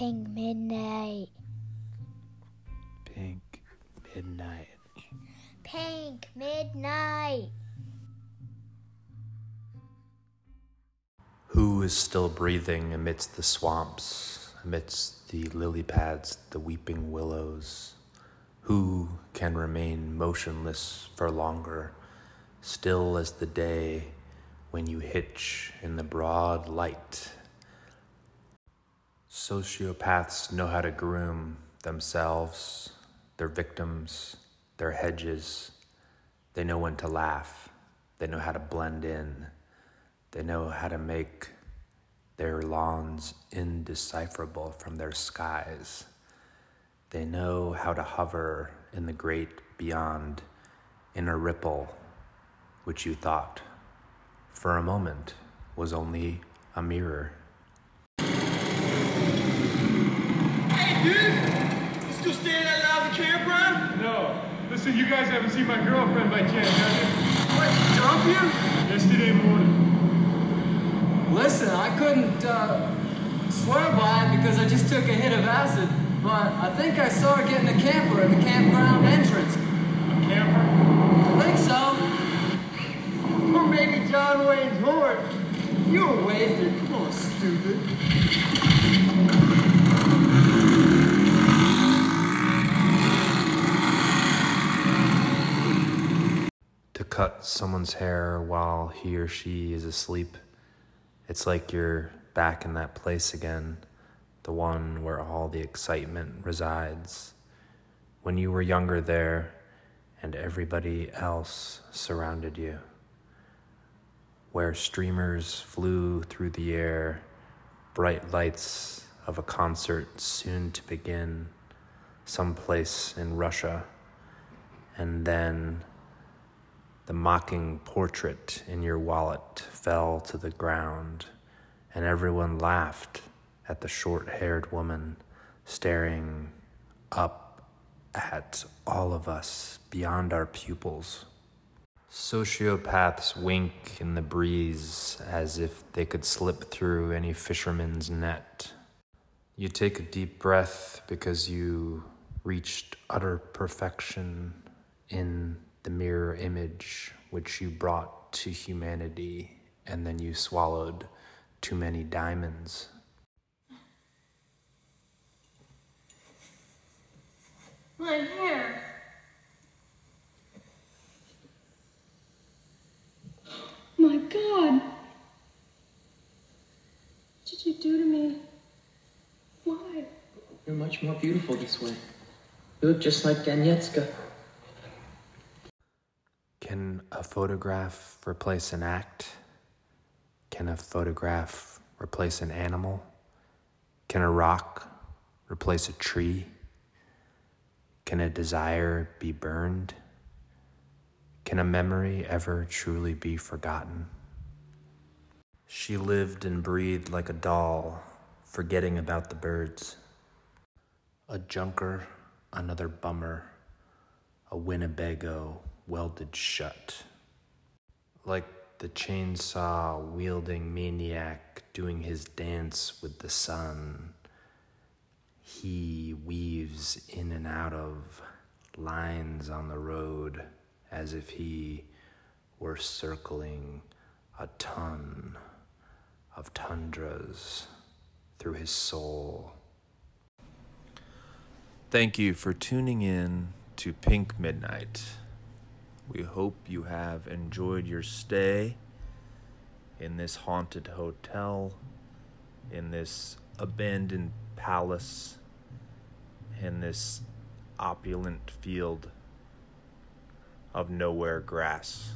Pink Midnight. Pink Midnight. Pink Midnight. Who is still breathing amidst the swamps, amidst the lily pads, the weeping willows? Who can remain motionless for longer, still as the day when you hitch in the broad light? Sociopaths know how to groom themselves, their victims, their hedges. They know when to laugh, they know how to blend in. They know how to make their lawns indecipherable from their skies. They know how to hover in the great beyond in a ripple which you thought, for a moment, was only a mirror. Hey, dude! You still staying at Lava No. Listen, you guys haven't seen my girlfriend by chance, have you? What, dump you? Yesterday morning. Listen, I couldn't uh, swear by it because I just took a hit of acid, but I think I saw her getting a camper at the campground entrance. A camper? I think so. Or maybe John Wayne's horse? You're wasted. Oh, stupid. Cut someone's hair while he or she is asleep, it's like you're back in that place again, the one where all the excitement resides. When you were younger there and everybody else surrounded you. Where streamers flew through the air, bright lights of a concert soon to begin, someplace in Russia, and then the mocking portrait in your wallet fell to the ground, and everyone laughed at the short haired woman staring up at all of us beyond our pupils. Sociopaths wink in the breeze as if they could slip through any fisherman's net. You take a deep breath because you reached utter perfection in the mirror image which you brought to humanity, and then you swallowed too many diamonds. My hair. My God. What did you do to me? Why? You're much more beautiful this way. You look just like Danietska. Can a photograph replace an act? Can a photograph replace an animal? Can a rock replace a tree? Can a desire be burned? Can a memory ever truly be forgotten? She lived and breathed like a doll, forgetting about the birds. A junker, another bummer, a Winnebago welded shut. Like the chainsaw wielding maniac doing his dance with the sun, he weaves in and out of lines on the road as if he were circling a ton of tundras through his soul. Thank you for tuning in to Pink Midnight. We hope you have enjoyed your stay in this haunted hotel, in this abandoned palace, in this opulent field of nowhere grass.